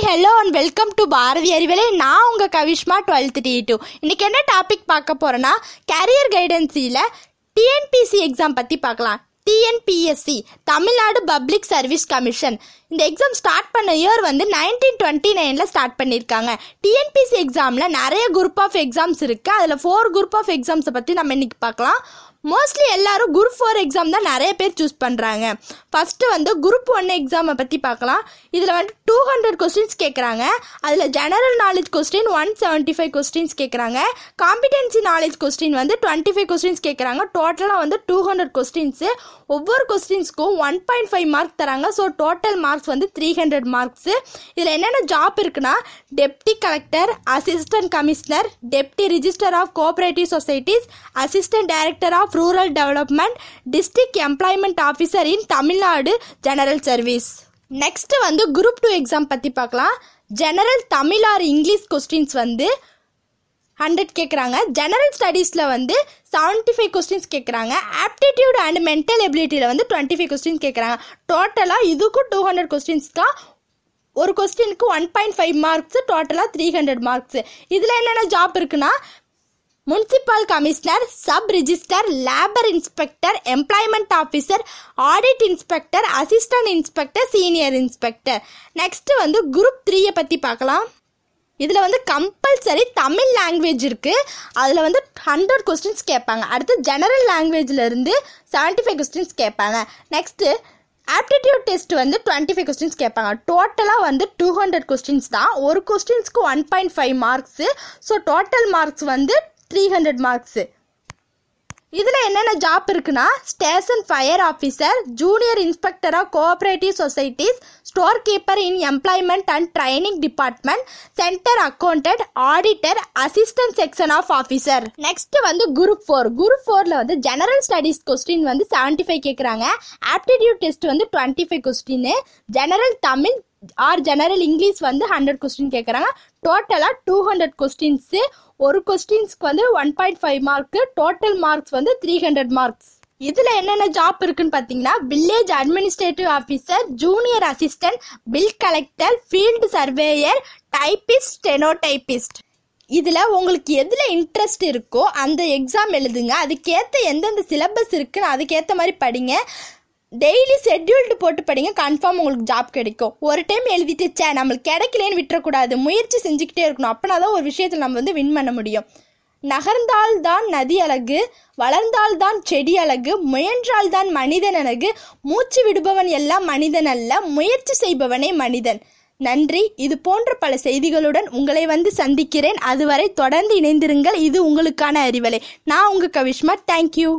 hi hello and welcome to Bharathi Arivalai நான் உங்கள் Kavishma twelfth D two இன்றைக்கி என்ன டாபிக் பார்க்க போகிறேன்னா கேரியர் கைடன்சியில் டிஎன்பிசி எக்ஸாம் பற்றி பார்க்கலாம். TNPSC Tamil Nadu public service commission இந்த எக்ஸாம் ஸ்டார்ட் பண்ண இயர் வந்து நைன்டீன் டுவெண்ட்டி நைனில் ஸ்டார்ட் பண்ணியிருக்காங்க டிஎன்பிசி எக்ஸாமில் நிறைய குரூப் ஆஃப் எக்ஸாம்ஸ் இருக்குது அதில் ஃபோர் குரூப் ஆஃப் எக்ஸாம்ஸை பற்றி நம்ம இன்றைக்கி பார்க்கலாம். மோஸ்ட்லி எல்லாரும் குரூப் ஃபோர் எக்ஸாம் தான் நிறைய பேர் சூஸ் பண்ணுறாங்க ஃபஸ்ட்டு வந்து குரூப் ஒன் எக்ஸாமை பற்றி பார்க்கலாம். இதில் வந்து டூ ஹண்ட்ரட் கொஸ்டின்ஸ் கேட்குறாங்க அதில் general knowledge question one seventy five questions கேட்குறாங்க காம்பிடென்சி நாலேஜ் கொஸ்டின் வந்து டுவெண்ட்டி ஃபைவ் கொஸ்டின்ஸ் கேட்குறாங்க டோட்டலாக வந்து டூ ஹண்ட்ரட் கொஸ்டின்ஸு ஒவ்வொரு கொஸ்டின்ஸ்க்கும் ஒன் பாயிண்ட் ஃபைவ் மார்க் தராங்க. ஸோ டோட்டல் மார்க்ஸ் வந்து த்ரீ ஹண்ட்ரட் மார்க்ஸு இதில் என்னென்ன ஜாப் இருக்குன்னா deputy collector assistant commissioner deputy register of cooperative societies assistant director of rural development district employment officer in Tamil Nadu general service next வந்து group two exam பற்றி பார்க்கலாம். General Tamil or English questions வந்து hundred கேட்குறாங்க general ஸ்டடீஸில் வந்து seventy five questions கேட்குறாங்க aptitude and mental எபிலிட்டியில் வந்து டுவெண்ட்டி ஃபைவ் கொஸ்டின்ஸ் கேட்குறாங்க டோட்டலாக இதுக்கும் டூ ஹண்ட்ரட் கொஸ்டின்ஸ்க்காக ஒரு கொஸ்டினுக்கு ஒன் பாயிண்ட் ஃபைவ் மார்க்ஸ் டோட்டலாக த்ரீ ஹண்ட்ரட் மார்க்ஸ் இதில் என்னென்ன ஜாப் இருக்குன்னா municipal commissioner sub register labour inspector employment officer audit inspector assistant inspector senior inspector next வந்து குரூப் த்ரீயை பற்றி பார்க்கலாம். இதில் வந்து கம்பல்சரி தமிழ் லாங்குவேஜ் இருக்குது அதில் வந்து ஹண்ட்ரட் கொஸ்டின்ஸ் கேட்பாங்க. அடுத்து ஜெனரல் லாங்குவேஜ்லேருந்து செவன்ட்டி ஃபைவ் கொஸ்டின்ஸ் கேட்பாங்க. நெக்ஸ்ட்டு ஆப்டிடியூட் டெஸ்ட் வந்து டுவெண்ட்டி ஃபைவ் கொஸ்டின்ஸ் கேட்பாங்க டோட்டலாக வந்து டூ ஹண்ட்ரட் கொஸ்டின்ஸ் தான். ஒரு கொஸ்டின்ஸ்க்கு one point five marks so total marks வந்து த்ரீ ஹண்ட்ரட் மார்க்ஸு இதில் என்னென்ன ஜாப் இருக்குன்னா station fire officer junior inspector of cooperative societies store keeper in employment and training department centre accountant auditor assistant section of officer next வந்து group four group ஃபோரில் வந்து general studies question வந்து seventy five கேட்குறாங்க aptitude test வந்து twenty five question general Tamil or general English வந்து hundred question கேட்குறாங்க டோட்டலாக two hundred questions ஒரு கொஸ்டின்ஸ்க்கு வந்து one point five mark total marks வந்து த்ரீ ஹண்ட்ரட் மார்க்ஸ் இதில் என்னென்ன ஜாப் இருக்குன்னு பார்த்தீங்கன்னா village administrative officer junior assistant bill collector field surveyor typist stenotypist இதில் உங்களுக்கு எதில் இன்ட்ரெஸ்ட் இருக்கோ அந்த எக்ஸாம் எழுதுங்க. அதுக்கேற்ற எந்தெந்த சிலபஸ் இருக்குன்னு அதுக்கேற்ற மாதிரி படிங்க. டெய்லி ஷெட்யூல்டு போட்டு படிங்க. கன்ஃபார்ம் உங்களுக்கு ஜாப் கிடைக்கும். ஒரு டைம் எழுதிட்டு சே நம்மளுக்கு கிடைக்கலன்னு விட்டுறக்கூடாது. முயற்சி செஞ்சுக்கிட்டே இருக்கணும். அப்படின்னா தான் ஒரு விஷயத்தில் நம்ம வந்து வின் பண்ண முடியும். நகர்ந்தால்தான் நதி அழகு வளர்ந்தால்தான் செடி அழகு முயன்றால்தான் மனிதன் அழகு மூச்சு விடுபவன் எல்லாம் மனிதன் அல்ல முயற்சி செய்பவனே மனிதன். நன்றி. இது போன்ற பல செய்திகளுடன் உங்களை வந்து சந்திக்கிறேன். அதுவரை தொடர்ந்து இணைந்திருங்கள். இது உங்களுக்கான அறிவலை. நான் உங்கள் கவிஷ்மா. தேங்க்யூ